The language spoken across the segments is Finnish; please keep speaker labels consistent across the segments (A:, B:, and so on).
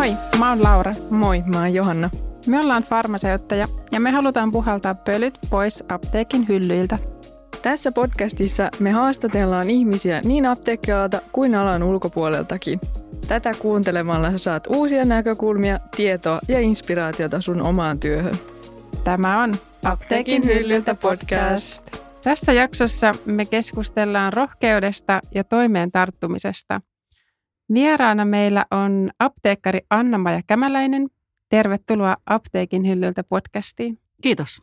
A: Moi, mä oon Laura.
B: Moi, mä oon Johanna.
A: Me ollaan farmaseuttajia ja me halutaan puhaltaa pölyt pois apteekin hyllyiltä.
B: Tässä podcastissa me haastatellaan ihmisiä niin apteekkialalta kuin alan ulkopuoleltakin. Tätä kuuntelemalla sä saat uusia näkökulmia, tietoa ja inspiraatiota sun omaan työhön.
A: Tämä on Apteekin hyllyltä podcast. Tässä jaksossa me keskustellaan rohkeudesta ja toimeen tarttumisesta. Vieraana meillä on apteekkari Anna-Maja Kämäläinen. Tervetuloa Apteekin hyllyltä podcastiin.
C: Kiitos.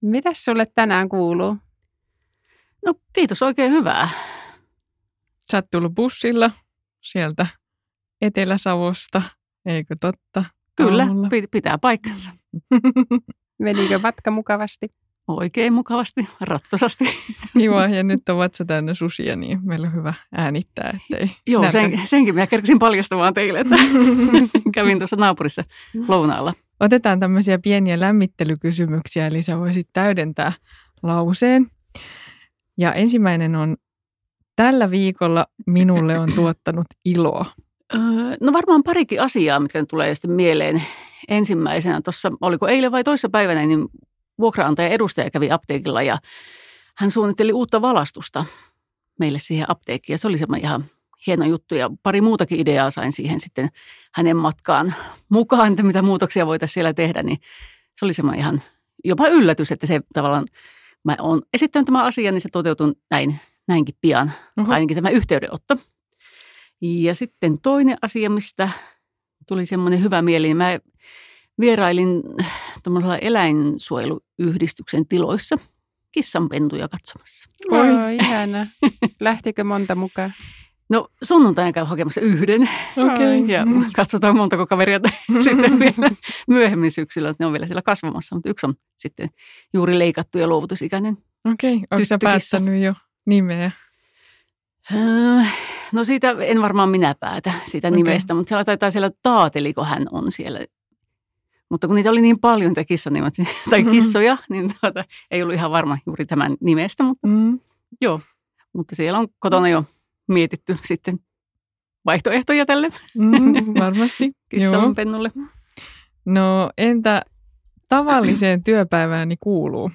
A: Mitäs sulle tänään kuuluu?
C: No kiitos, oikein hyvää.
B: Sä oot tullut bussilla sieltä Etelä-Savosta, eikö totta?
C: Kyllä, Aamulla. pitää paikkansa.
A: Menikö matka mukavasti?
C: Oikein mukavasti, rattosasti.
B: Kiva, ja nyt on vatsa täynnä susia, niin meillä on hyvä äänittää, ettei
C: Joo, sen, senkin minä kerkesin paljastamaan teille, että kävin tuossa naapurissa lounaalla.
B: Otetaan tämmöisiä pieniä lämmittelykysymyksiä, eli sä voisit täydentää lauseen. Ja ensimmäinen on, tällä viikolla minulle on tuottanut iloa.
C: no varmaan parikin asiaa, mitkä tulee sitten mieleen. Ensimmäisenä tuossa, oliko eilen vai toissa päivänä, niin vuokraantaja edustaja kävi apteekilla ja hän suunnitteli uutta valastusta meille siihen apteekkiin. Ja se oli semmoinen ihan hieno juttu ja pari muutakin ideaa sain siihen sitten hänen matkaan mukaan, että mitä muutoksia voitaisiin siellä tehdä. Niin se oli semmoinen ihan jopa yllätys, että se tavallaan, mä oon esittänyt tämän asian, niin se toteutui näin, näinkin pian, uh-huh. ainakin tämä yhteydenotto. Ja sitten toinen asia, mistä tuli semmoinen hyvä mieli, niin mä vierailin tuommoisella eläinsuojeluyhdistyksen tiloissa kissanpentuja katsomassa.
A: Oi, ihana. Lähtikö monta mukaan?
C: No sunnuntaina käy hakemassa yhden
B: okay.
C: ja katsotaan montako kaveria sitten vielä myöhemmin syksyllä, että ne on vielä siellä kasvamassa, mutta yksi on sitten juuri leikattu ja luovutusikäinen
B: Okei, okay. onko sä päättänyt jo nimeä?
C: Öö, no siitä en varmaan minä päätä siitä okay. nimestä, mutta siellä taitaa siellä taateliko hän on siellä mutta kun niitä oli niin paljon, niitä kissanimet, tai mm-hmm. kissoja, niin tuota, ei ollut ihan varma juuri tämän nimestä. Mutta, mm. Joo, mutta siellä on kotona jo mietitty sitten vaihtoehtoja tälle.
B: Mm, varmasti.
C: Kissan pennulle.
B: No entä tavalliseen työpäivääni kuuluu?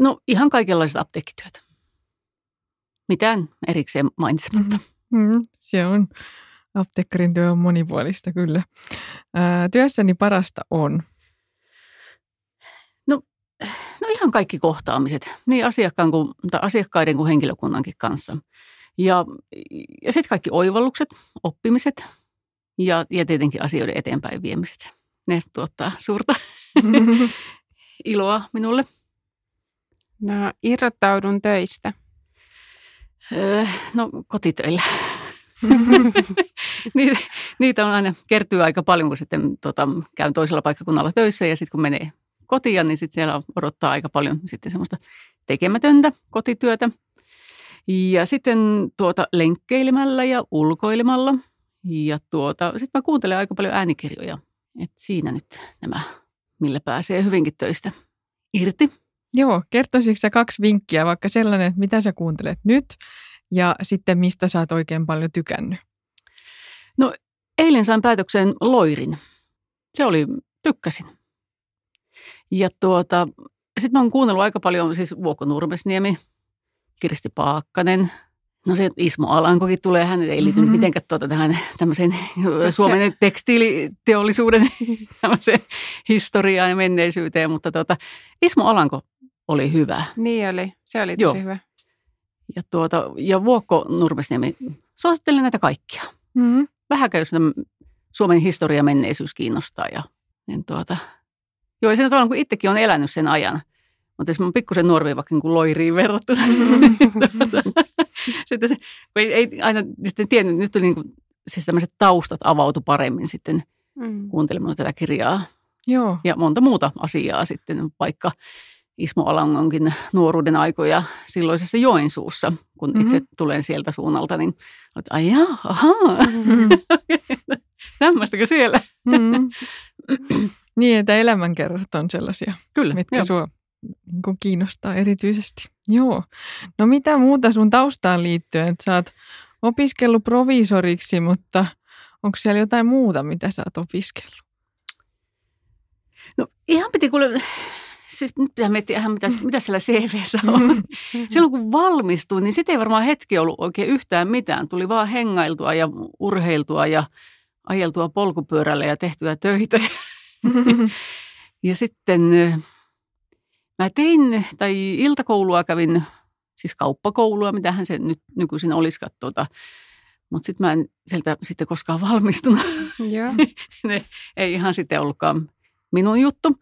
C: No ihan kaikenlaiset apteekkityöt. Mitään erikseen mainitsematta.
B: Mm, se on Apteekkarin työ on monipuolista kyllä. Ää, työssäni parasta on?
C: No, no ihan kaikki kohtaamiset, niin asiakkaan kuin, tai asiakkaiden kuin henkilökunnankin kanssa. Ja, ja sitten kaikki oivallukset, oppimiset ja, ja tietenkin asioiden eteenpäin viemiset. Ne tuottaa suurta iloa minulle.
A: No, irrottaudun töistä.
C: Öö, no, kotitöillä. niitä, niitä on aina, kertyy aika paljon, kun sitten tota, käyn toisella paikkakunnalla töissä ja sitten kun menee kotiin, niin sitten siellä odottaa aika paljon sitten semmoista tekemätöntä kotityötä. Ja sitten tuota lenkkeilemällä ja ulkoilemalla. Ja tuota, sitten mä kuuntelen aika paljon äänikirjoja. Et siinä nyt nämä, millä pääsee hyvinkin töistä irti.
B: Joo, kertoisitko sä kaksi vinkkiä, vaikka sellainen, että mitä sä kuuntelet nyt ja sitten mistä sä oot oikein paljon tykännyt?
C: No eilen sain päätökseen Loirin. Se oli, tykkäsin. Ja tuota, sitten mä oon kuunnellut aika paljon siis Vuokko Nurmesniemi, Kirsti Paakkanen, No se Ismo Alankokin tulee, hän ei liity mm-hmm. mitenkään tuota tähän tämmöiseen Suomen tekstiiliteollisuuden tämmöiseen historiaan ja menneisyyteen, mutta tuota, Ismo Alanko oli hyvä.
A: Niin oli, se oli tosi Joo. hyvä.
C: Ja, tuota, ja Vuokko Nurmesniemi, suosittelen näitä kaikkia. Mm-hmm. Vähän käy Suomen historia menneisyys kiinnostaa. Ja, niin tuota, joo, ja siinä tavallaan kun itsekin on elänyt sen ajan, mutta jos mä pikkusen nuorvi vaikka niin kuin loiriin verrattuna, niin sitten, kun ei, ei aina sitten tiennyt, nyt tuli niin kuin, siis tämmöiset taustat avautu paremmin sitten mm. kuuntelemalla tätä kirjaa.
B: Joo.
C: Ja monta muuta asiaa sitten, vaikka Ismo Alangonkin nuoruuden aikoja silloisessa Joensuussa, kun mm-hmm. itse tulen sieltä suunnalta, niin että ai jaa, ahaa, mm-hmm. tämmöistäkö siellä? Mm-hmm.
B: niin, että elämänkerrat on sellaisia,
C: Kyllä,
B: mitkä sinua niin kiinnostaa erityisesti. Joo. No mitä muuta sun taustaan liittyen? Että sä oot opiskellut proviisoriksi, mutta Onko siellä jotain muuta, mitä sä oot opiskellut?
C: No ihan piti kuule, siis nyt pitää miettiä ihan mitä, mitä siellä CVssä on. Silloin kun valmistuin, niin sitten ei varmaan hetki ollut oikein yhtään mitään. Tuli vaan hengailtua ja urheiltua ja ajeltua polkupyörällä ja tehtyä töitä. ja sitten mä tein, tai iltakoulua kävin, siis kauppakoulua, mitähän se nyt nykyisin olisikaan tuota, mutta sitten mä en sieltä sitten koskaan valmistunut.
A: Joo.
C: ne ei ihan sitten ollutkaan minun juttu.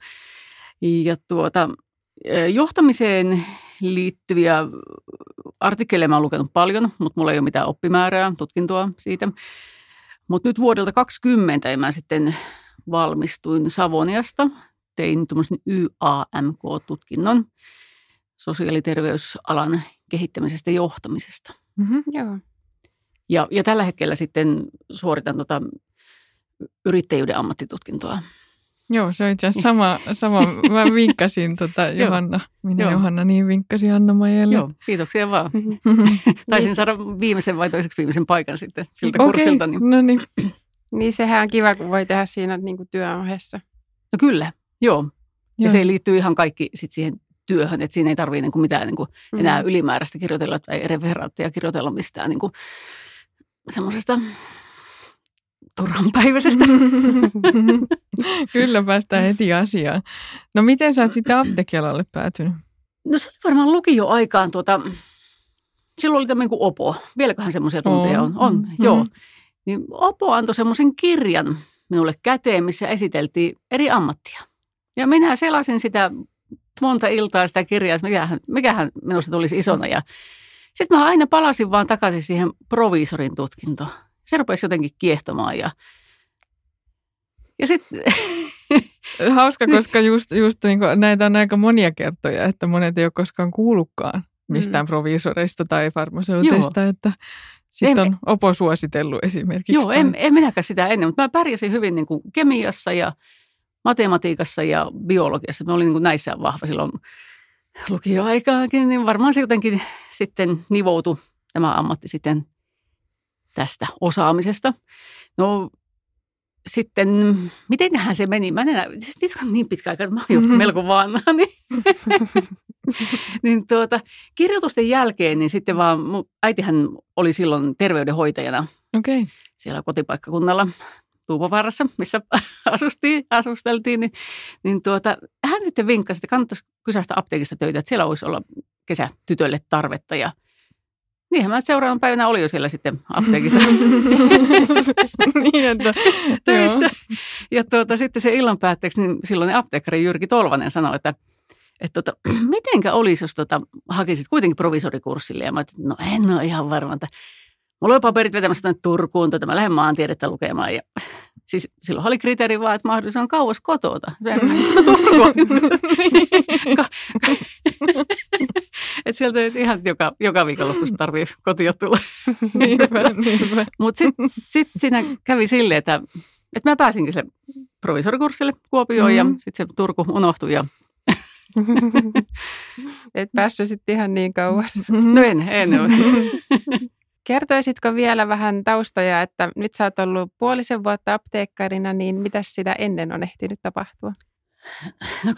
C: Ja tuota, johtamiseen liittyviä artikkeleja mä olen lukenut paljon, mutta mulla ei ole mitään oppimäärää, tutkintoa siitä. Mutta nyt vuodelta 2020 mä sitten valmistuin Savoniasta. Tein tuommoisen YAMK-tutkinnon sosiaali- ja terveysalan kehittämisestä ja johtamisesta.
A: Mm-hmm, joo.
C: Ja, ja tällä hetkellä sitten suoritan tota yrittäjyyden ammattitutkintoa.
B: Joo, se on itse asiassa sama, sama. mä vinkkasin tota Johanna, minä Joo. Johanna, niin vinkkasin anna Maijalle.
C: Joo, kiitoksia vaan. Taisin niin. saada viimeisen vai toiseksi viimeisen paikan sitten siltä okay, kurssilta.
B: Niin. No niin.
A: niin sehän on kiva, kun voi tehdä siinä niin kuin työn ohessa.
C: No kyllä, joo. joo. Ja se liittyy ihan kaikki sit siihen työhön, että siinä ei tarvitse niin mitään niin kuin enää mm. ylimääräistä kirjoitella tai referaattia kirjoitella mistään niin kuin semmoisesta turhanpäiväisestä.
B: Kyllä päästään heti asiaan. No miten sä oot sitten apteekialalle päätynyt?
C: No se oli varmaan lukio-aikaan tuota, silloin oli tämmöinen kuin Opo. Vieläköhän semmoisia tunteja on? On, mm-hmm. joo. Niin Opo antoi semmoisen kirjan minulle käteen, missä esiteltiin eri ammattia. Ja minä selasin sitä monta iltaa sitä kirjaa, että mikähän, mikähän minusta tulisi isona. Ja sitten mä aina palasin vaan takaisin siihen proviisorin tutkintoon se rupesi jotenkin kiehtomaan ja, ja sitten...
B: Hauska, koska just, just niin kuin, näitä on aika monia kertoja, että monet ei ole koskaan kuullutkaan mistään mm. proviisoreista tai farmaseuteista, Joo. että sitten on Opo suositellut esimerkiksi.
C: Joo, en, en minäkään sitä ennen, mutta mä pärjäsin hyvin niin kuin kemiassa ja matematiikassa ja biologiassa. Mä olin niin kuin näissä vahva silloin lukioaikaankin, niin varmaan se jotenkin sitten nivoutui tämä ammatti sitten osaamisesta. No sitten, mitenköhän se meni? Mä en enää, siis niitä on niin pitkä aika, että mä olin mm-hmm. melko vanha. Niin, niin tuota, kirjoitusten jälkeen, niin sitten vaan, äitihän oli silloin terveydenhoitajana
B: okay.
C: siellä kotipaikkakunnalla Tuupovaarassa, missä asustiin, asusteltiin, niin, niin tuota, hän sitten vinkkasi, että kannattaisi kysästä apteekista töitä, että siellä voisi olla kesätytölle tarvetta ja – Niinhän mä seuraavan päivänä oli jo siellä sitten apteekissa
B: niin, että,
C: töissä. Ja tuota, sitten se illan päätteeksi, niin silloin apteekkari Jyrki Tolvanen sanoi, että että tota, mitenkä olisi, jos tota, hakisit kuitenkin provisorikurssille. Ja mä että no en ole ihan varma, että mulla on paperit vetämässä tänne Turkuun, tota, mä lähden maantiedettä lukemaan. Ja, siis silloin oli kriteeri vaan, että mahdollisimman kauas kotota. että sieltä nyt ihan joka, joka viikonloppu tarvii kotia tulla. Mutta sitten sit siinä kävi silleen, että, että mä pääsinkin sille provisorikurssille Kuopioon mm. ja sitten se Turku unohtui ja
A: Et päässyt sitten ihan niin kauas.
C: No en, en ole.
A: Kertoisitko vielä vähän taustoja, että nyt sä oot ollut puolisen vuotta apteekkarina, niin mitä sitä ennen on ehtinyt tapahtua?
C: No,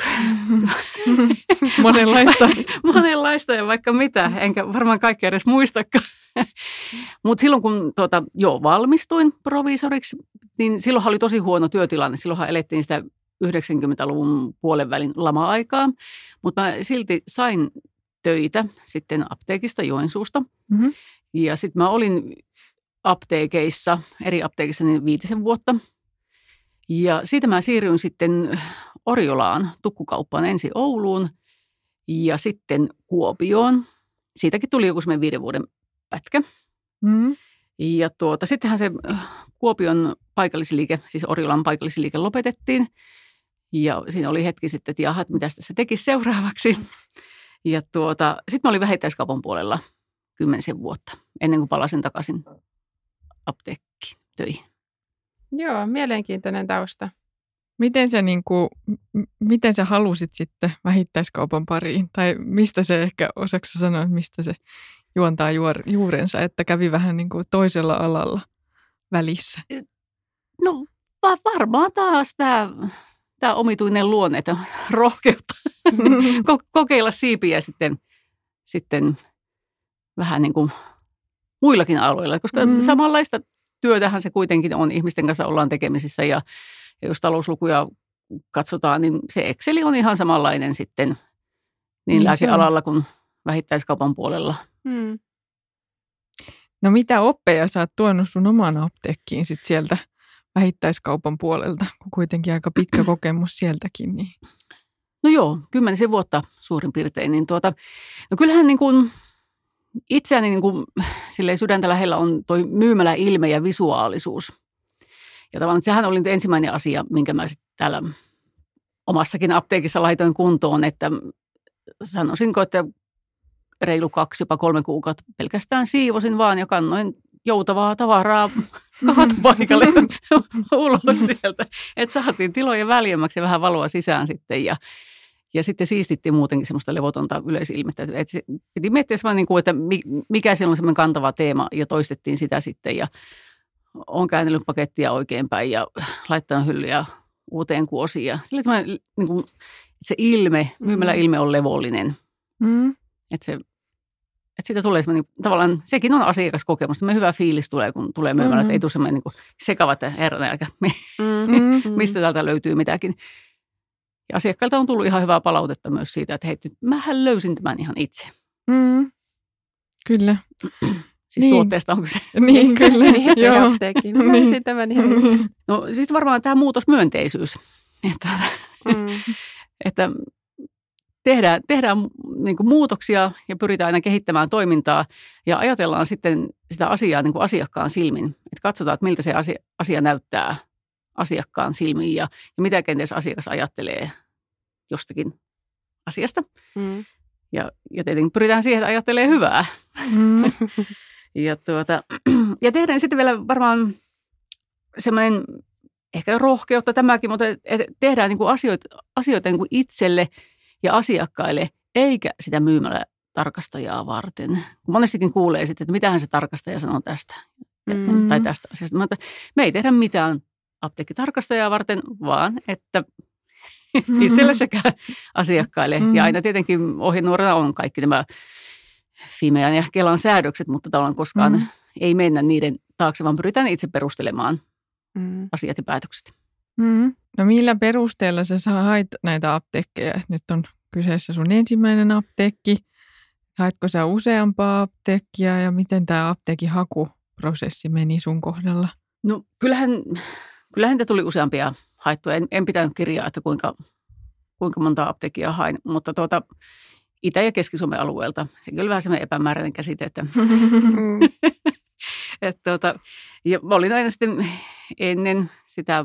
B: monenlaista.
C: monenlaista ja vaikka mitä, enkä varmaan kaikkea edes muistakaan. Mutta silloin kun tuota, jo valmistuin proviisoriksi, niin silloin oli tosi huono työtilanne. Silloinhan elettiin sitä 90-luvun puolen välin lama-aikaa, mutta mä silti sain töitä sitten apteekista Joensuusta. Mm-hmm. Ja sitten mä olin apteekeissa, eri apteekissa niin viitisen vuotta. Ja siitä mä siirryin sitten Orjolaan tukkukauppaan ensin Ouluun ja sitten Kuopioon. Siitäkin tuli joku semmoinen viiden vuoden pätkä. Mm. Ja tuota, sittenhän se äh, Kuopion paikallisliike, siis Orjolan paikallisliike lopetettiin. Ja siinä oli hetki sitten, että jaha, mitä tässä tekisi seuraavaksi. Ja tuota, sitten mä olin vähittäiskaupan puolella kymmenisen vuotta, ennen kuin palasin takaisin apteekkiin töihin.
A: Joo, mielenkiintoinen tausta.
B: Miten sä, niin kuin, miten sä halusit sitten vähittäiskaupan pariin? Tai mistä se ehkä, osaksi sanoa, että mistä se juontaa juor, juurensa, että kävi vähän niin kuin toisella alalla välissä?
C: No va- varmaan taas tämä, tämä omituinen luonne, että rohkeutta ko- kokeilla siipiä sitten, sitten vähän niin kuin muillakin alueilla, koska mm. samanlaista työtähän se kuitenkin on, ihmisten kanssa ollaan tekemisissä ja, ja jos talouslukuja katsotaan, niin se Exceli on ihan samanlainen sitten niin, niin lääkealalla kuin vähittäiskaupan puolella. Mm.
B: No mitä oppeja sä oot tuonut sun omaan apteekkiin sit sieltä vähittäiskaupan puolelta, kun kuitenkin aika pitkä kokemus sieltäkin? Niin.
C: No joo, kymmenisen vuotta suurin piirtein. Niin tuota, no kyllähän niin kuin itseäni niin kuin, silleen sydäntä lähellä on toi myymälä ilme ja visuaalisuus. Ja tavallaan sehän oli nyt ensimmäinen asia, minkä mä sitten täällä omassakin apteekissa laitoin kuntoon, että sanoisinko, että reilu kaksi, jopa kolme kuukautta pelkästään siivosin vaan ja kannoin joutavaa tavaraa kaatopaikalle ulos sieltä. Että saatiin tilojen väljemmäksi ja vähän valoa sisään sitten ja, ja sitten siistittiin muutenkin semmoista levotonta yleisilmettä. että piti miettiä semmoinen, niin kuin, että mikä siellä on semmoinen kantava teema ja toistettiin sitä sitten ja on käännellyt pakettia oikeinpäin ja laittanut hyllyjä uuteen kuosiin. Ja niin kuin, se ilme, myymällä mm. ilme on levollinen. Mm. Että se että siitä tulee semmoinen, tavallaan sekin on asiakaskokemus. Me hyvä fiilis tulee, kun tulee myymälä, mm-hmm. että ei tule semmoinen niin sekava, että herran mm-hmm. mistä täältä löytyy mitäkin. Ja asiakkailta on tullut ihan hyvää palautetta myös siitä, että hei, mähän löysin tämän ihan itse. Mm.
B: Kyllä.
C: Siis niin. tuotteesta onko se?
B: Niin, kyllä.
A: niin, Joo. apteekin. Mä niin. tämän ihan itse.
C: No sitten varmaan tämä muutosmyönteisyys. Että, mm. että tehdään, tehdään niin kuin muutoksia ja pyritään aina kehittämään toimintaa ja ajatellaan sitten sitä asiaa niin kuin asiakkaan silmin. Että katsotaan, että miltä se asia, asia näyttää asiakkaan silmiin ja, ja mitä kenties asiakas ajattelee jostakin asiasta. Mm. Ja, ja tietenkin pyritään siihen, että ajattelee hyvää. Mm. ja, tuota, ja tehdään sitten vielä varmaan semmoinen ehkä rohkeutta tämäkin, mutta tehdään niin kuin asioita, asioita niin kuin itselle – ja asiakkaille, eikä sitä myymällä tarkastajaa varten. Monestikin kuulee sitten, että mitähän se tarkastaja sanoo tästä mm. tai tästä asiasta. Mutta me ei tehdä mitään apteekkitarkastajaa varten, vaan että itselle sekä asiakkaille. Mm. Ja aina tietenkin ohjenuorana on kaikki nämä Fimean ja Kelan säädökset, mutta tavallaan koskaan mm. ei mennä niiden taakse, vaan pyritään itse perustelemaan mm. asiat ja päätökset.
B: Mm. No millä perusteella sä hait näitä apteekkeja? Nyt on kyseessä sun ensimmäinen apteekki. Haitko sä useampaa apteekkia ja miten tämä apteekin hakuprosessi meni sun kohdalla?
C: No kyllähän, kyllähän tuli useampia haettua. En, en pitänyt kirjaa, että kuinka, kuinka monta apteekkia hain, mutta tuota, Itä- ja Keski-Suomen alueelta. Se kyllä vähän semmoinen epämääräinen käsite, että, että tuota, ja mä olin aina sitten ennen sitä,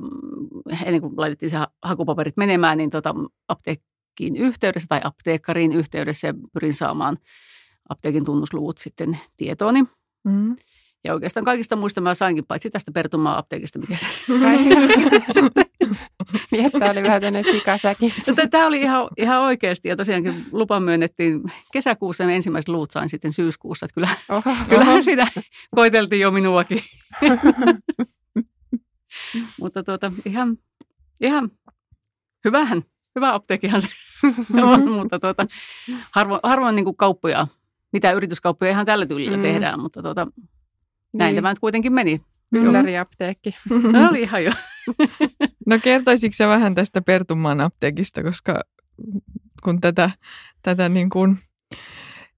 C: ennen kuin laitettiin se hakupaperit menemään, niin tuota, apteekkiin yhteydessä tai apteekkariin yhteydessä ja pyrin saamaan apteekin tunnusluvut sitten tietooni. Mm. Ja oikeastaan kaikista muista mä sainkin, paitsi tästä Pertumaa apteekista, mikä se
A: Niin, että oli vähän tämmöinen sikasäkin.
C: Tämä oli ihan, ihan oikeasti ja tosiaankin lupa myönnettiin kesäkuussa ja ensimmäiset luut sain sitten syyskuussa. Että kyllä, oho, kyllähän oho. sitä koiteltiin jo minuakin. Mutta tuota, ihan, ihan hyvähän, hyvä apteekihan se on, mutta tuota, harvoin, harvoin niin kuin kauppoja, mitä yrityskauppoja ihan tällä tyylillä mm. tehdään, mutta tuota, näin niin. tämä nyt kuitenkin meni.
A: Ylläriapteekki.
C: No oli ihan jo.
B: no kertoisitko sä vähän tästä Pertumaan apteekista, koska kun tätä, tätä niin kuin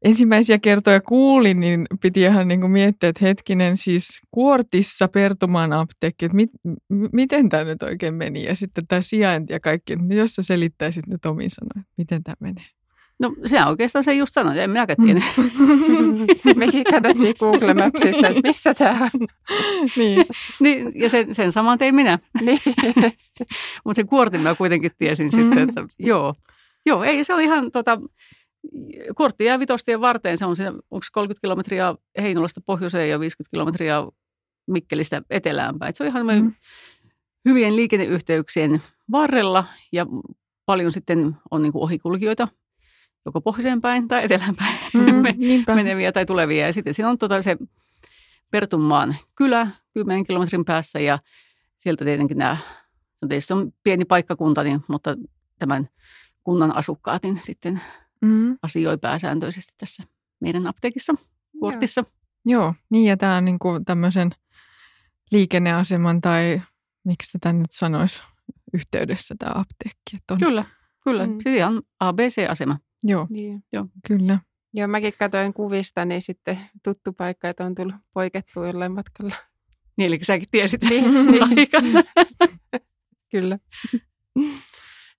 B: ensimmäisiä kertoja kuulin, niin piti ihan niin kuin miettiä, että hetkinen siis Kuortissa Pertumaan apteekki, että mit, miten tämä nyt oikein meni ja sitten tämä sijainti ja kaikki, niin jos sä selittäisit nyt omin sanoin, miten tämä menee.
C: No se on oikeastaan se just sanoin, en minäkään tiedä.
A: Mekin katsottiin Google Mapsista, että missä tämä on.
C: niin. niin. Ja sen, sen saman tein minä. niin. Mutta sen kuortin mä kuitenkin tiesin sitten, että joo. Joo, ei se on ihan tota, kuortti jää vitostien varteen. Se on siinä, onko 30 kilometriä Heinolasta pohjoiseen ja 50 kilometriä Mikkelistä etelään päin. Se on ihan mm. hyvien liikenneyhteyksien varrella ja paljon sitten on niin kuin ohikulkijoita joko pohjoiseen päin tai etelään päin mm, meneviä tai tulevia. Ja sitten siinä on tota se Pertunmaan kylä 10 kilometrin päässä ja sieltä tietenkin nämä, tietysti on pieni paikkakunta, niin, mutta tämän kunnan asukkaat niin sitten
B: Mm.
C: asioi pääsääntöisesti tässä meidän apteekissa, kuortissa.
B: Joo, niin ja tämä on niinku tämmöisen liikenneaseman tai miksi tätä nyt sanoisi yhteydessä tämä apteekki. Että on,
C: Kyllä, kyllä.
A: Mm.
C: Siis ihan ABC-asema.
B: Joo,
A: Niin.
B: kyllä.
A: Joo, mäkin katsoin kuvista, niin sitten tuttu paikka, että on tullut poikettua jollain matkalla.
C: Niin, eli säkin tiesit
A: Niin, niin. Kyllä.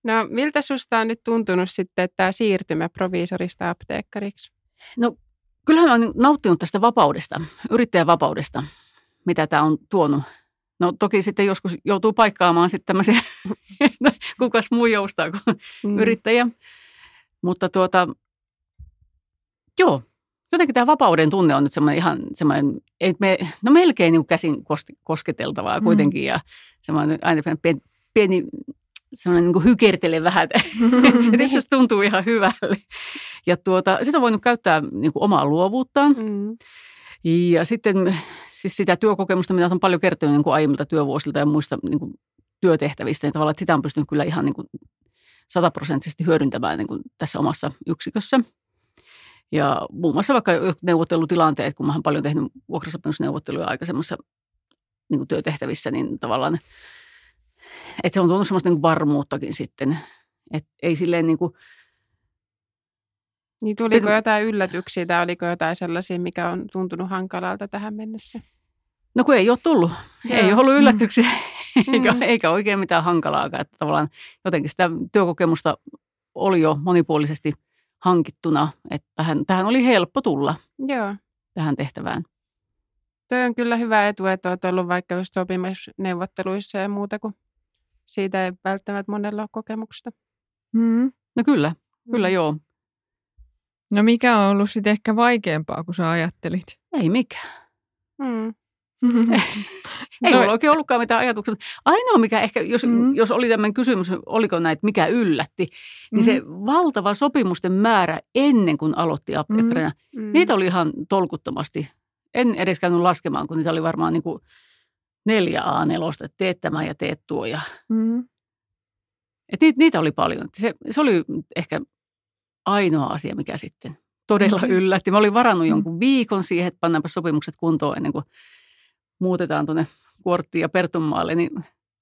A: No, miltä susta on nyt tuntunut sitten tämä siirtymä proviisorista apteekkariksi?
C: No, kyllähän mä oon nauttinut tästä vapaudesta, yrittäjän vapaudesta, mitä tämä on tuonut. No toki sitten joskus joutuu paikkaamaan sitten tämmöisiä, kukas muu joustaa kuin
A: Mm.
C: yrittäjä. Mutta tuota, joo, jotenkin tämä vapauden tunne on nyt semmoinen ihan semmoinen, ei me, no melkein niin kuin käsin kos- kosketeltavaa
B: Mm.
C: kuitenkin ja semmoinen aina pieni, pieni semmoinen niin kuin hykertele vähän, että itse asiassa tuntuu ihan hyvälle. Ja tuota, sitä on voinut käyttää niin kuin omaa luovuuttaan
A: Mm.
C: ja sitten siis sitä työkokemusta, mitä on paljon kertonut niin kuin aiemmilta työvuosilta ja muista niin kuin työtehtävistä, niin tavallaan, että sitä on pystynyt kyllä ihan niin kuin sataprosenttisesti hyödyntämään niin kuin tässä omassa yksikössä. Ja muun muassa vaikka neuvottelutilanteet, kun mä oon paljon tehnyt vuokrasopimusneuvotteluja aikaisemmassa niin kuin työtehtävissä, niin tavallaan, että se on tuonut semmoista niin kuin varmuuttakin sitten. Että ei silleen niin kuin,
A: Niin tuliko jotain yllätyksiä tai oliko jotain sellaisia, mikä on tuntunut hankalalta tähän mennessä?
C: No kun ei ole tullut. Joo. Ei
A: Joo.
C: ole ollut yllätyksiä, eikä,
A: Mm.
C: eikä oikein mitään hankalaakaan. Että tavallaan jotenkin sitä työkokemusta oli jo monipuolisesti hankittuna, että tähän, tähän oli helppo tulla
A: Joo.
C: tähän tehtävään.
A: Tuo on kyllä hyvä etu, että olet ollut vaikka just sopimusneuvotteluissa ja muuta, kun siitä ei välttämättä monella ole kokemusta.
B: Mm.
C: No kyllä, kyllä joo.
B: No mikä on ollut sitten ehkä vaikeampaa, kuin sä ajattelit?
C: Ei mikään.
A: Mm.
C: Ei
B: No-
C: oikein ollutkaan mitään ajatuksia. Ainoa mikä ehkä, jos,
B: Mm.
C: mm. jos oli tämmöinen kysymys, oliko näitä, mikä yllätti, niin
B: Mm.
C: se valtava sopimusten määrä ennen kuin aloitti apteekkarina,
A: Mm.
C: Niitä oli ihan tolkuttomasti. En edes käynyt laskemaan, kun niitä oli varmaan niin kuin neljä A4, että teet tämä ja teet tuo. Ja,
B: Mm.
C: et niitä, niitä oli paljon. Se, se oli ehkä ainoa asia, mikä sitten todella
B: Mhm.
C: yllätti. Mä olin varannut
B: Mm.
C: jonkun viikon siihen, että pannaanpa sopimukset kuntoon ennen kuin muutetaan tuonne Kuorttiin ja Pertunmaalle. Niin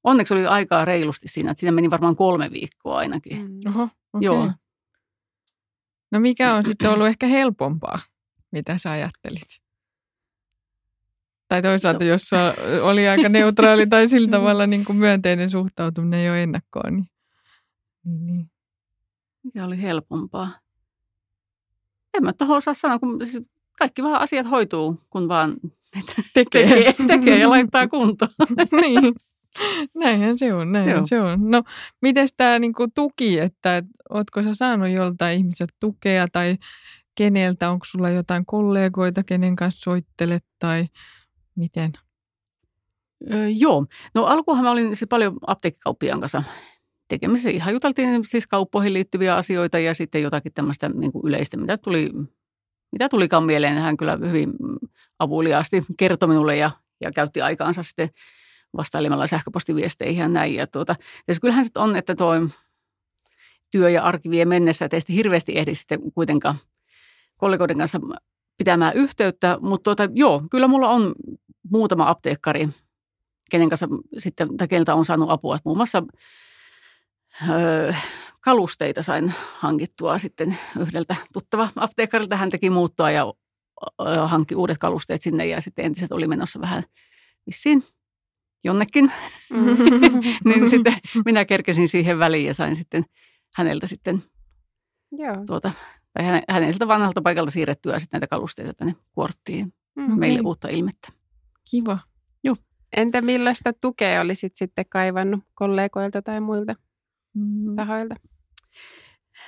C: onneksi oli aikaa reilusti siinä, että siinä meni varmaan kolme viikkoa ainakin.
A: Mm.
B: Oho, okei.
C: Joo.
B: No mikä on sitten ollut ehkä helpompaa, mitä sä ajattelit? Tai toisaalta,
C: No.
B: jos oli aika neutraali tai sillä tavalla niin kuin myönteinen suhtautuminen jo ennakkoon. Niin, niin, niin.
C: Mikä oli helpompaa? En mä tuohon osaa sanoa, kun siis kaikki vähän asiat hoituu, kun vaan
B: Tekee.
C: tekee, tekee ja laittaa kuntoon.
B: niin. Näinhän se on, näinhän
C: Joo.
B: se on. No, miten tämä niinku tuki, että ootko sä saanut joltain ihmiset tukea tai keneltä, onko sulla jotain kollegoita, kenen kanssa soittelet tai miten?
C: Öö, joo. No alkuunhan mä olin siis paljon apteekkikauppiaan kanssa tekemisissä. Ihan juteltiin siis kauppoihin liittyviä asioita ja sitten jotakin tämmöistä niin kuin yleistä, mitä tuli, mitä tulikaan mieleen. Hän kyllä hyvin avuliaasti kertoi minulle ja, ja käytti aikaansa sitten vastailemalla sähköpostiviesteihin ja näin. Ja tuota, kyllähän sitten on, että tuo työ ja arki vie mennessä, että ei sitten hirveästi ehdi sitten kuitenkaan kollegoiden kanssa pitämään yhteyttä. Mutta tuota, joo, kyllä mulla on muutama apteekkari, kenen kanssa sitten, tai keneltä on saanut apua. Että muun muassa öö, kalusteita sain hankittua sitten yhdeltä tuttava apteekkarilta. Hän teki muuttoa ja hankki uudet kalusteet sinne ja sitten entiset oli menossa vähän vissiin jonnekin.
A: Mm.
C: niin sitten minä kerkesin siihen väliin ja sain sitten häneltä sitten
A: Joo.
C: tuota, tai häne- häneltä vanhalta paikalta siirrettyä sitten näitä kalusteita tänne kuorttiin
A: Mm.
C: meille uutta ilmettä.
B: Kiva.
A: Entä millaista tukea olisit sitten kaivannut kollegoilta tai muilta
B: Mm.
A: tahoilta?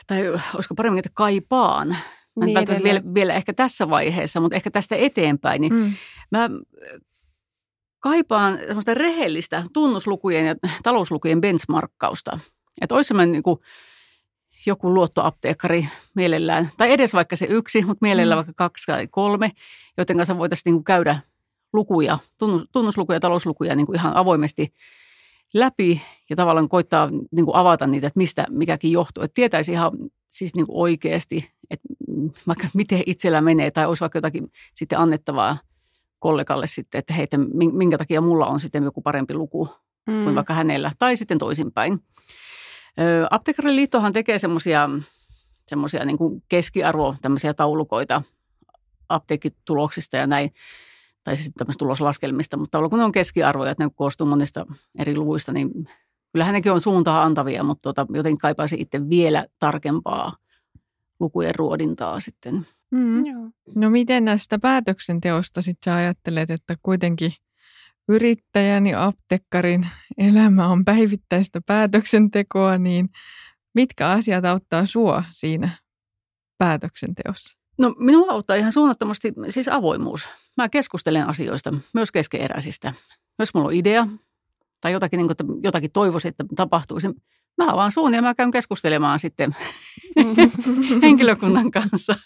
C: Tai olisiko paremmin, että kaipaan. Mä en
A: Niin
C: välttämättä vielä, vielä ehkä tässä vaiheessa, mutta ehkä tästä eteenpäin, niin
B: Mm.
C: mä äh, kaipaan semmoista rehellistä tunnuslukujen ja talouslukujen benchmarkkausta. Että olisi semmoinen niin kuin joku luottoapteekkari mielellään, tai edes vaikka se yksi, mutta mielellään
B: Mm.
C: vaikka kaksi tai kolme, joiden kanssa voitaisiin niin kuin käydä lukuja, tunnus, tunnuslukuja ja talouslukuja niin kuin ihan avoimesti läpi ja tavallaan koittaa niin kuin avata niitä, että mistä mikäkin johtuu. Että tietäisi ihan siis niin kuin oikeasti, että vaikka miten itsellä menee tai olisi vaikka jotakin sitten annettavaa kollegalle sitten, että heitä, minkä takia mulla on sitten joku parempi luku mm. kuin vaikka hänellä tai sitten toisinpäin. Apteekkariliittohan tekee semmoisia semmoisia niin keskiarvo tämmöisiä taulukoita apteekkituloksista ja näin, tai siis tämmöistä tuloslaskelmista, mutta kun ne on keskiarvoja, että ne koostuu monista eri luvuista, niin kyllähän nekin on suuntaa antavia, mutta tuota, jotenkin kaipaisin itse vielä tarkempaa lukujen ruodintaa sitten.
B: Mm. No miten näistä päätöksenteosta sitten sä ajattelet, että kuitenkin yrittäjän ja aptekkarin elämä on päivittäistä päätöksentekoa, niin mitkä asiat auttaa sua siinä päätöksenteossa?
C: No minua auttaa ihan suunnattomasti siis avoimuus. Mä keskustelen asioista, myös keskeeräisistä. Jos mulla on idea tai jotakin, niin kuin, että jotakin toivoisin, että tapahtuisi, mä avaan suun ja mä käyn keskustelemaan sitten henkilökunnan kanssa.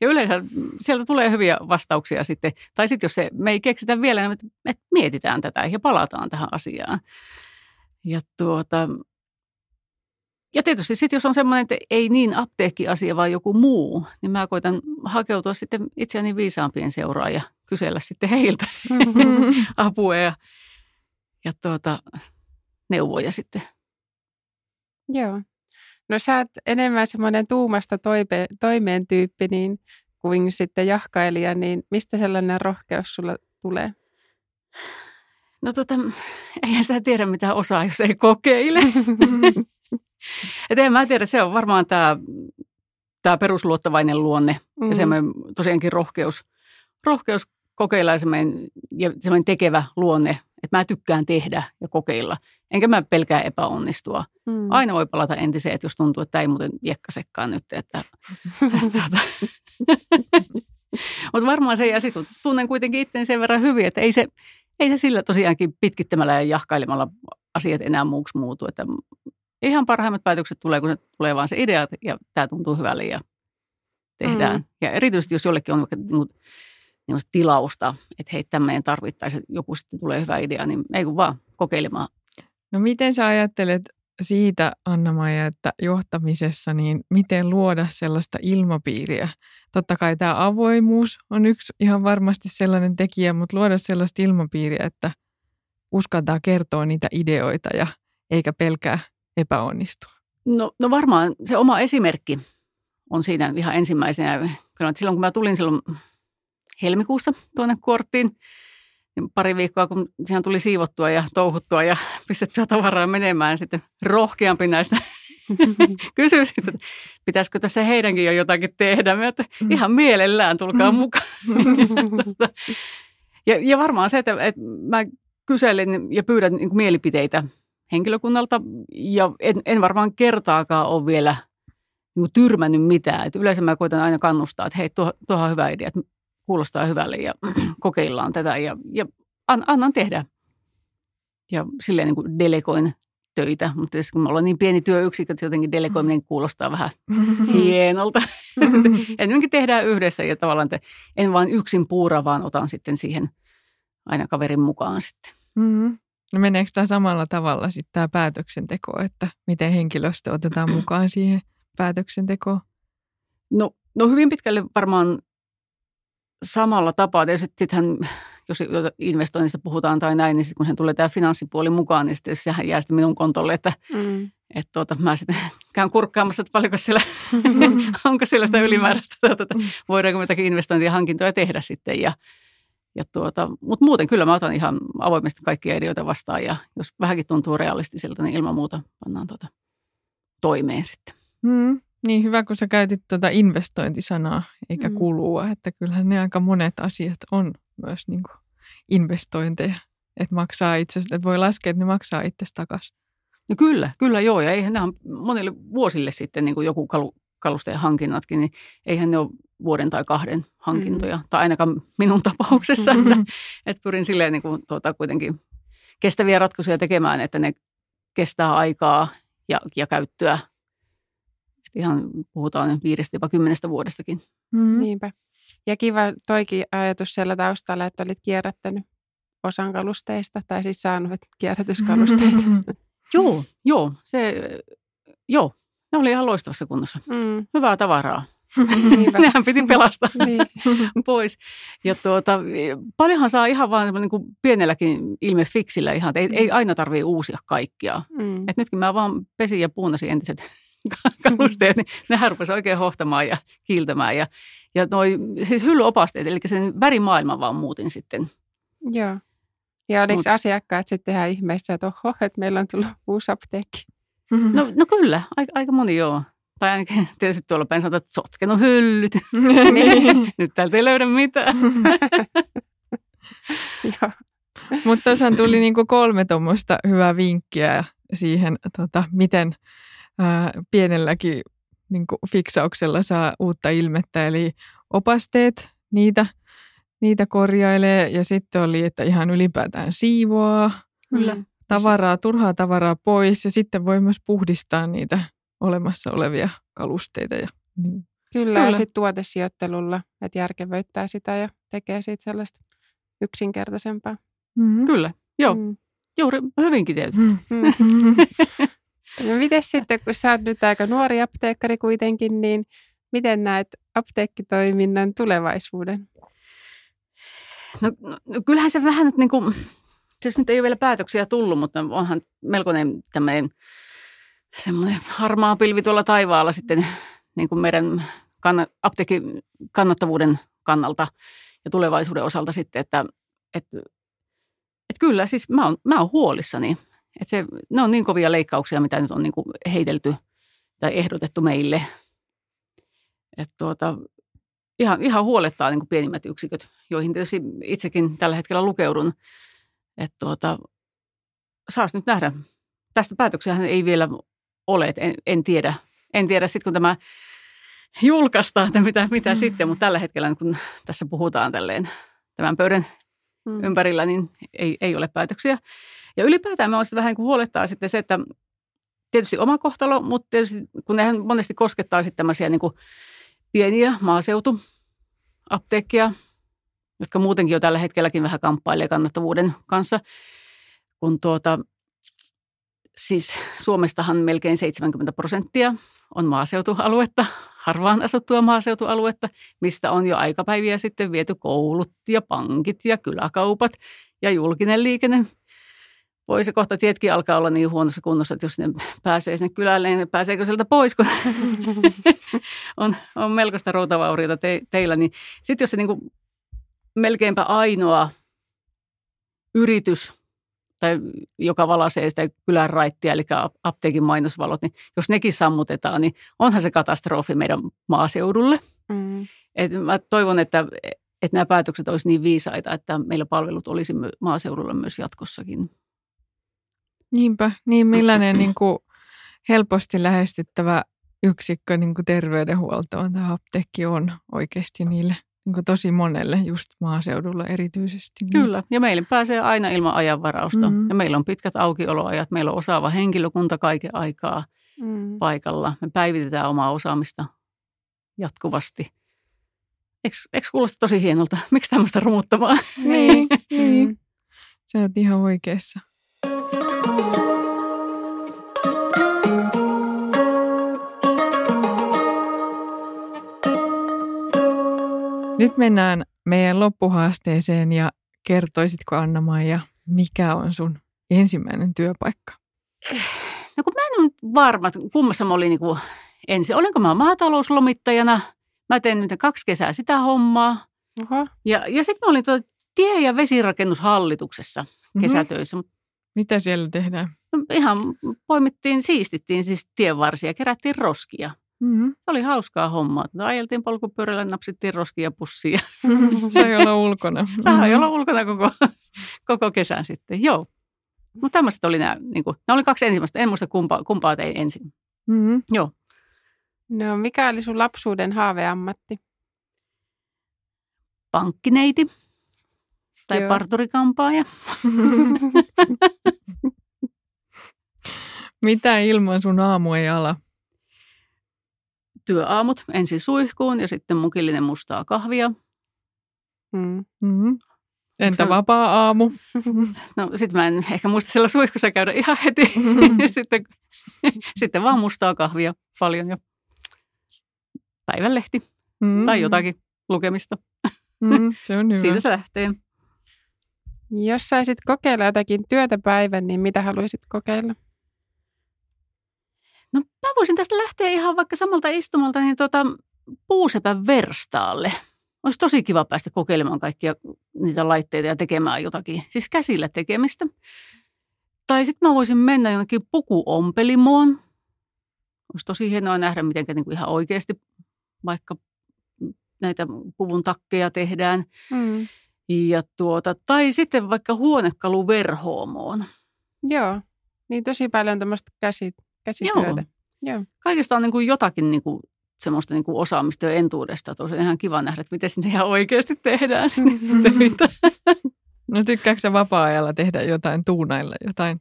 C: Ja yleensä sieltä tulee hyviä vastauksia sitten. Tai sitten jos se, me ei keksitä vielä, niin me mietitään tätä ja palataan tähän asiaan. Ja tuota, ja tietysti sitten, jos on semmoinen, että ei niin apteekkiasia, vaan joku muu, niin mä koitan hakeutua sitten itseäni viisaampien seuraa ja kysellä sitten heiltä mm-hmm. apua ja, ja tuota, neuvoja sitten.
A: Joo. No sä oot enemmän semmoinen tuumasta toipe, toimeen tyyppi niin kuin sitten jahkailija, niin mistä sellainen rohkeus sulla tulee?
C: No tota, eihän sitä tiedä mitä osaa, jos ei kokeile. Et en mä tiedä, se on varmaan tämä tää perusluottavainen luonne mm. ja semmoinen tosiaankin rohkeus, rohkeus kokeilla ja semmoinen, ja semmoinen tekevä luonne, että mä tykkään tehdä ja kokeilla. Enkä mä pelkää epäonnistua. Mm. Aina voi palata entiseen, että jos tuntuu, että tämä ei muuten jekkasekkaan nyt. Että, että, tuota. Mutta varmaan se, ja sitten kun tunnen kuitenkin itseäni sen verran hyvin, että ei se, ei se sillä tosiaankin pitkittämällä ja jahkailemalla asiat enää muuksi muutu. Että ihan parhaimmat päätökset tulee, kun se tulee vaan se idea ja tämä tuntuu hyvälle ja tehdään. Mm. Ja erityisesti jos jollekin on vaikka niin niin tilausta, että hei tämmöinen tarvittaisiin, että joku sitten tulee hyvä idea, niin ei kun vaan kokeilemaan.
B: No miten sä ajattelet siitä, Anna-Maija, että johtamisessa, niin miten luoda sellaista ilmapiiriä? Totta kai tämä avoimuus on yksi ihan varmasti sellainen tekijä, mutta luoda sellaista ilmapiiriä, että uskaltaa kertoa niitä ideoita ja eikä pelkää epäonnistua?
C: No, no varmaan se oma esimerkki on siinä ihan ensimmäisenä. Kyllä silloin kun mä tulin silloin helmikuussa tuonne kuorttiin, niin pari viikkoa kun siinä tuli siivottua ja touhuttua ja pistettyä tavaraa menemään, niin sitten rohkeampi näistä kysyi sitten, että pitäisikö tässä heidänkin jo jotakin tehdä. Mä että mm. ihan mielellään, tulkaa mm. mukaan. ja, ja varmaan se, että, että mä kyselin ja pyydän niin mielipiteitä henkilökunnalta ja en, en varmaan kertaakaan ole vielä niin kuin tyrmännyt mitään. Et yleensä mä koitan aina kannustaa, että hei, tuo, tuohan on hyvä idea, että kuulostaa hyvälle ja kokeillaan tätä ja, ja an, annan tehdä. Ja silleen niin kuin delegoin töitä, mutta kun me ollaan niin pieni työyksikkö, että jotenkin delegoiminen kuulostaa vähän hienolta. Enemmänkin tehdään yhdessä ja tavallaan te, en vain yksin puura, vaan otan sitten siihen aina kaverin mukaan sitten.
B: Mm-hmm. No meneekö tämä samalla tavalla sitten tämä päätöksenteko, että miten henkilöstö otetaan mukaan siihen päätöksentekoon?
C: No, no hyvin pitkälle varmaan samalla tapaa. Tietysti sittenhän, jos investoinnista puhutaan tai näin, niin sitten kun sen tulee tämä finanssipuoli mukaan, niin sitten sehän jää sitten minun kontolle, että, mm. että tuota, mä sitten käyn kurkkaamassa, että paljonko siellä, onko siellä sitä ylimääräistä, tuota, voidaanko jotakin investointia hankintoja tehdä sitten ja ja tuota, mutta muuten kyllä mä otan ihan avoimesti kaikkia ideoita vastaan ja jos vähänkin tuntuu realistiselta, niin ilman muuta pannaan tuota toimeen sitten.
B: Mm, niin hyvä, kun sä käytit tuota investointisanaa eikä mm. kulua, että kyllähän ne aika monet asiat on myös niin kuin investointeja, että maksaa itse että voi laskea, että ne maksaa itse takaisin.
C: No kyllä, kyllä joo, ja eihän nämä on monille vuosille sitten niin kuin joku kalu, kalustajan hankinnatkin, niin eihän ne ole vuoden tai kahden hankintoja, mm. tai ainakaan minun tapauksessa, mm-hmm. että, että pyrin silleen niin kuin, tuota, kuitenkin kestäviä ratkaisuja tekemään, että ne kestää aikaa ja, ja käyttöä. Että ihan puhutaan viidestä jopa kymmenestä vuodestakin.
A: Mm. Niinpä. Ja kiva toikin ajatus siellä taustalla, että olit kierrättänyt osan kalusteista, tai siis saanut kierrätyskalusteita.
C: Joo, joo, se, joo, ne oli ihan loistavassa kunnossa.
A: Mm,
C: Hyvää tavaraa. Nehän piti pelastaa
A: niin.
C: pois. Ja tuota, paljonhan saa ihan vaan niin kuin pienelläkin ilmefiksillä ihan, että ei, ei aina tarvitse uusia kaikkia.
A: Mm.
C: Et nytkin mä vaan pesin ja puunasin entiset kalusteet, niin nehän rupesi oikein hohtamaan ja kiiltämään. Ja, ja noi, siis hyllyopasteet, eli sen värimaailman vaan muutin sitten.
A: Joo. Ja oliko
C: Mut-
A: asiakkaat sitten ihan ihmeessä, että oho, että meillä on tullut uusi apteekki?
C: No, no kyllä, aika, aika moni joo. Tai ainakin tietysti tuolla päin sanotaan, että sotkenut hyllyt.
A: Niin.
C: Nyt täältä ei löydä mitään.
B: Mutta tuossa tuli niinku kolme tuommoista hyvää vinkkiä siihen, tota, miten ää, pienelläkin niinku fiksauksella saa uutta ilmettä. Eli opasteet, niitä, niitä korjailee ja sitten oli, että ihan ylipäätään siivoaa
C: Kyllä.
B: Tavaraa, turhaa tavaraa pois ja sitten voi myös puhdistaa niitä olemassa olevia kalusteita. Ja, niin.
A: Kyllä, ja
B: Kyllä.
A: sitten tuotesijoittelulla, että järkevöittää sitä ja tekee siitä sellaista yksinkertaisempaa.
B: Mm-hmm.
C: Kyllä, joo,
A: Mm.
C: juuri hyvinkin tietysti.
A: Mm. No miten sitten, kun sä oot nyt aika nuori apteekkari kuitenkin, niin miten näet apteekkitoiminnan tulevaisuuden?
C: No, no, no kyllähän se vähän nyt niin kuin, siis nyt ei ole vielä päätöksiä tullut, mutta onhan melkoinen tämmöinen semmoinen harmaa pilvi tuolla taivaalla sitten niin kuin meidän kann- apteekin kannattavuuden kannalta ja tulevaisuuden osalta sitten, että, että, että kyllä siis mä oon, mä oon huolissani. Että se, ne on niin kovia leikkauksia, mitä nyt on niin kuin heitelty tai ehdotettu meille. Että tuota, ihan, ihan huolettaa niin kuin pienimmät yksiköt, joihin tietysti itsekin tällä hetkellä lukeudun. Että tuota, saas nyt nähdä. Tästä päätöksiähän ei vielä ole, että en, en tiedä. En tiedä sitten, kun tämä julkaistaan, että mitä, mitä
B: Mm.
C: sitten, mutta tällä hetkellä, kun tässä puhutaan tälleen tämän pöydän
A: Mm.
C: ympärillä, niin ei, ei ole päätöksiä. Ja ylipäätään me sitten vähän niin kuin huolettaa sitten se, että tietysti oma kohtalo, mutta tietysti kun nehän monesti koskettaa sitten tämmöisiä niin kuin pieniä maaseutuapteekkia, jotka muutenkin jo tällä hetkelläkin vähän kamppailee kannattavuuden kanssa, kun tuota, siis Suomestahan melkein 70 prosenttia on maaseutualuetta, harvaan asuttua maaseutualuetta, mistä on jo aikapäiviä sitten viety koulut ja pankit ja kyläkaupat ja julkinen liikenne. Voi se kohta tietkin alkaa olla niin huonossa kunnossa, että jos ne pääsee sinne kylälle, niin pääseekö sieltä pois, kun on, on melkoista routavauriota te, teillä. Niin sitten jos se niin kuin melkeinpä ainoa yritys, tai joka valaisee sitä kylän raittia, eli apteekin mainosvalot, niin jos nekin sammutetaan, niin onhan se katastrofi meidän maaseudulle.
A: Mm.
C: Et mä toivon, että, että nämä päätökset olisi niin viisaita, että meillä palvelut olisi maaseudulla myös jatkossakin.
B: Niinpä, niin millainen niin kuin helposti lähestyttävä yksikkö niin kuin terveydenhuoltoon tämä apteekki on oikeasti niille tosi monelle, just maaseudulla erityisesti. Niin.
C: Kyllä, ja meille pääsee aina ilman ajanvarausta.
B: Mhm.
C: Ja meillä on pitkät aukioloajat, meillä on osaava henkilökunta kaiken aikaa
A: Mm.
C: paikalla. Me päivitetään omaa osaamista jatkuvasti. Eikö, eikö kuulosta tosi hienolta? Miksi tämmöistä rumuttamaan?
B: Niin, niin.
A: Mm.
B: Sä oot ihan oikeassa. Nyt mennään meidän loppuhaasteeseen ja kertoisitko Anna-Maija, mikä on sun ensimmäinen työpaikka?
C: No kun mä en ole varma, että kummassa mä olin niin kuin ensin. Olinko mä maatalouslomittajana? Mä tein nyt kaksi kesää sitä hommaa.
A: Oho.
C: Ja, ja sitten mä olin tuota tie- ja vesirakennushallituksessa
B: Mhm.
C: kesätöissä.
B: Mitä siellä tehdään?
C: No, ihan poimittiin, siistittiin siis tienvarsia, kerättiin roskia.
B: Mm-hmm.
C: Se oli hauskaa hommaa. Tätä ajeltiin polkupyörällä, napsittiin roskia pussiin ja
B: Sai olla ulkona.
C: sai olla ulkona koko, koko kesän sitten. Joo. Mutta tämmöiset oli nämä, niin kuin, nämä oli kaksi ensimmäistä. En muista kumpaa, kumpaa tein ensin.
B: Mm-hmm.
C: Joo.
A: No mikä oli sun lapsuuden haaveammatti?
C: Pankkineiti tai
A: Joo.
C: parturikampaaja.
B: Mitä ilman sun aamu ei ala?
C: Työaamut ensin suihkuun ja sitten mukillinen mustaa kahvia.
A: Mm.
B: Mm-hmm. Entä
C: Se-
B: vapaa aamu?
C: No sit mä en ehkä muista siellä suihkussa käydä ihan heti. sitten, sitten vaan mustaa kahvia paljon ja päivänlehti
B: Mm.
C: tai jotakin lukemista.
B: Mm, se on hyvä.
C: Siitä se lähtee.
A: Jos saisit kokeilla jotakin työtä päivän, niin mitä haluaisit kokeilla?
C: No mä voisin tästä lähteä ihan vaikka samalta istumalta niin tota, puusepän verstaalle. Olisi tosi kiva päästä kokeilemaan kaikkia niitä laitteita ja tekemään jotakin, siis käsillä tekemistä. Tai sitten mä voisin mennä jonnekin pukuompelimoon. Olisi tosi hienoa nähdä, miten niin ihan oikeasti vaikka näitä puvun takkeja tehdään.
A: Mm.
C: Ja tuota, tai sitten vaikka huonekaluverhoomoon.
A: Joo, niin tosi paljon tämmöistä käsi, käsityötä. Joo.
C: kaikista on niin kuin jotakin niin kuin semmoista niin kuin osaamista jo entuudesta. Että olisi ihan kiva nähdä, että miten sitä ihan oikeasti tehdään töitä.
B: No tykkääkö sä vapaa-ajalla tehdä jotain, tuunailla jotain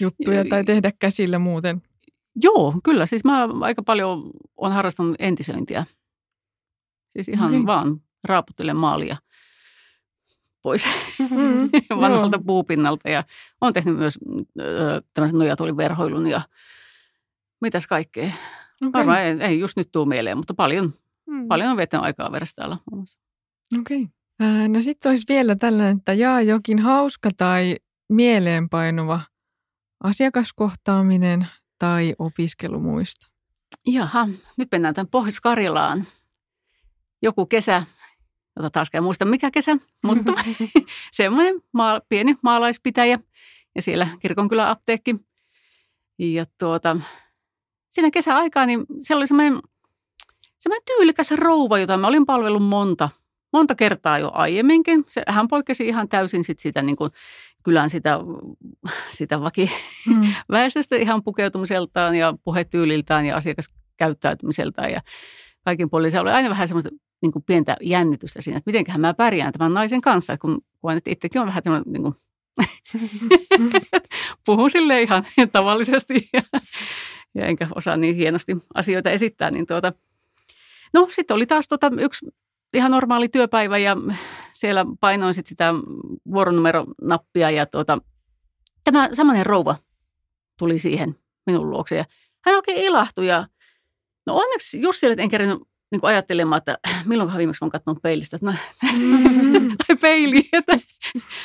B: juttuja tai tehdä käsillä muuten?
C: Joo, kyllä. Siis mä aika paljon olen harrastanut entisöintiä. Siis ihan
B: Okei.
C: vaan raaputtelen maalia pois
B: Mm,
C: vanhalta
B: joo.
C: puupinnalta. Ja olen tehnyt myös ö, tämmöisen nojatuoliverhoilun ja mitäs kaikkea.
B: Okei.
C: Varmaan ei, ei just nyt tuu mieleen, mutta paljon,
A: Mm.
C: paljon on viettänyt aikaa muun muassa.
B: Okei. Ää, No sitten olisi vielä tällainen, että jaa jokin hauska tai mieleenpainuva asiakaskohtaaminen tai opiskelumuisto.
C: Jaha, nyt mennään tämän Pohjois-Karjalaan. Joku kesä, jota taas en muista mikä kesä, mutta semmoinen maa, pieni maalaispitäjä ja siellä kirkonkylän apteekki. Ja tuota, siinä kesäaikaa niin siellä oli semmoinen, semmoinen tyylikäs rouva, jota mä olin palvellut monta, monta kertaa jo aiemminkin. Se, hän poikkesi ihan täysin sit sitä niin kuin, kylän sitä, sitä vaki,
B: Mm.
C: väestöstä ihan pukeutumiseltaan ja puhetyyliltään ja asiakaskäyttäytymiseltään ja kaikin puolin. Se oli aina vähän semmoista niin kuin pientä jännitystä siinä, että mitenköhän mä pärjään tämän naisen kanssa, kun koen, että itsekin on vähän tämmöinen, niin kuin, puhun sille ihan tavallisesti ja, ja enkä osaa niin hienosti asioita esittää, niin tuota, no sitten oli taas tota yksi ihan normaali työpäivä ja siellä painoin sit sitä vuoronumeronappia ja tuota, tämä samainen rouva tuli siihen minun luokse ja hän oikein ilahtui ja no onneksi just siellä, että en kerännyt niin ajattelemaan, että milloinkohan viimeksi oon katsonut peilistä, että no, tai peiliin, että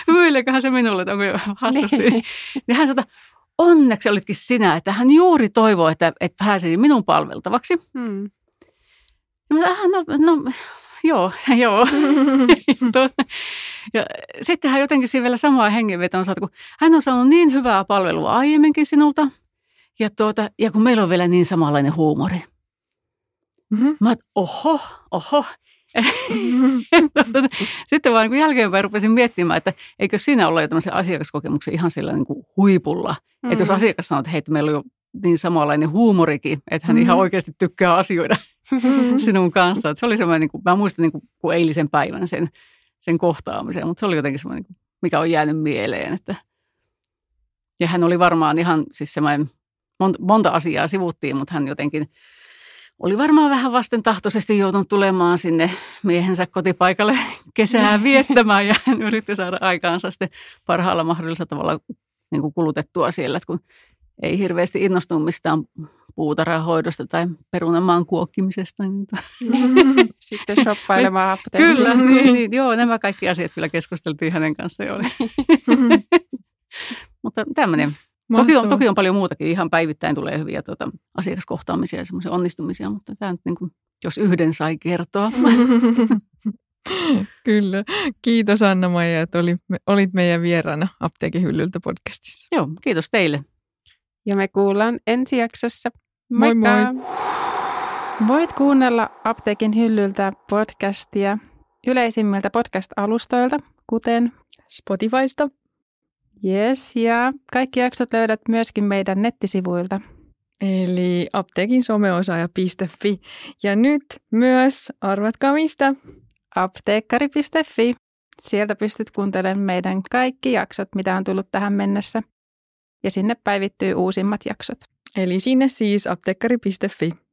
C: hymyileeköhän se minulle, että onko jo hassusti.
A: Niin.
C: Niin hän sanoi, että onneksi olitkin sinä, että hän juuri toivoo, että, että pääsisi minun palveltavaksi.
A: Mm.
C: Ja mä "Ah, no, no joo, joo. Tuota, ja sitten hän jotenkin siinä vielä samaa hengenvetoon saatu, kun hän on saanut niin hyvää palvelua aiemminkin sinulta. Ja, tuota, ja kun meillä on vielä niin samanlainen huumori.
B: Mhm.
C: Mä oho, oho. Sitten vaan niin jälkeenpäin rupesin miettimään, että eikö siinä olla jo tämmöisen asiakaskokemuksen ihan sillä niin kuin huipulla. Mm. Että jos
A: Mm.
C: asiakas sanoo, että hei, meillä on jo niin samanlainen huumorikin, että hän mm. ihan
B: Mhm.
C: oikeasti tykkää asioida sinun kanssa. Että se oli semmoinen, niin kuin, mä muistan niin kuin, kuin eilisen päivän sen, sen kohtaamisen, mutta se oli jotenkin semmoinen, niin kuin, mikä on jäänyt mieleen. Että. Ja hän oli varmaan ihan siis semmoinen, monta, monta asiaa sivuttiin, mutta hän jotenkin oli varmaan vähän vastentahtoisesti joutunut tulemaan sinne miehensä kotipaikalle kesää viettämään ja hän yritti saada aikaansa sitten parhaalla mahdollisella tavalla niin kuin kulutettua siellä, että kun ei hirveästi innostunut mistään puutarhahoidosta tai perunamaan kuokkimisesta. Niin
A: Sitten shoppailemaan apteekkiin.
C: kyllä, niin, niin, joo, nämä kaikki asiat kyllä keskusteltiin hänen kanssaan. Mutta tämmöinen. Toki on, toki on paljon muutakin. Ihan päivittäin tulee hyviä tuota, asiakaskohtaamisia ja semmoisia onnistumisia, mutta tämä nyt niin kuin, jos yhden sai kertoa.
B: Kyllä. Kiitos Anna-Maija, että olit, olit meidän vieraana Apteekin hyllyltä podcastissa.
C: Joo, kiitos teille.
A: Ja me kuullaan ensi jaksossa.
B: Moi
A: Moikka!
B: moi.
A: Voit kuunnella Apteekin hyllyltä podcastia yleisimmiltä podcast-alustoilta, kuten
B: Spotifysta.
A: Yes, ja kaikki jaksot löydät myöskin meidän nettisivuilta.
B: Eli apteekin someosaaja.fi. Ja nyt myös, arvatkaa mistä?
A: apteekkari.fi. Sieltä pystyt kuuntelemaan meidän kaikki jaksot, mitä on tullut tähän mennessä. Ja sinne päivittyy uusimmat jaksot.
B: Eli sinne siis apteekkari.fi.